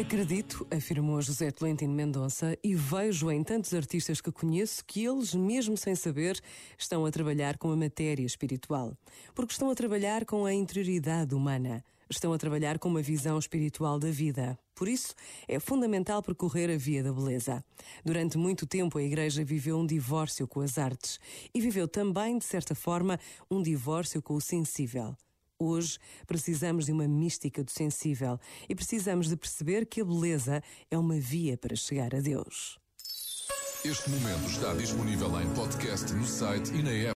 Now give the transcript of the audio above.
Acredito, afirmou José Tolentino Mendonça, e vejo em tantos artistas que conheço que eles, mesmo sem saber, estão a trabalhar com a matéria espiritual. Porque estão a trabalhar com a interioridade humana. Estão a trabalhar com uma visão espiritual da vida. Por isso, é fundamental percorrer a via da beleza. Durante muito tempo, a Igreja viveu um divórcio com as artes e viveu também, de certa forma, um divórcio com o sensível. Hoje precisamos de uma mística do sensível e precisamos de perceber que a beleza é uma via para chegar a Deus. Este momento está disponível em podcast no site e na app.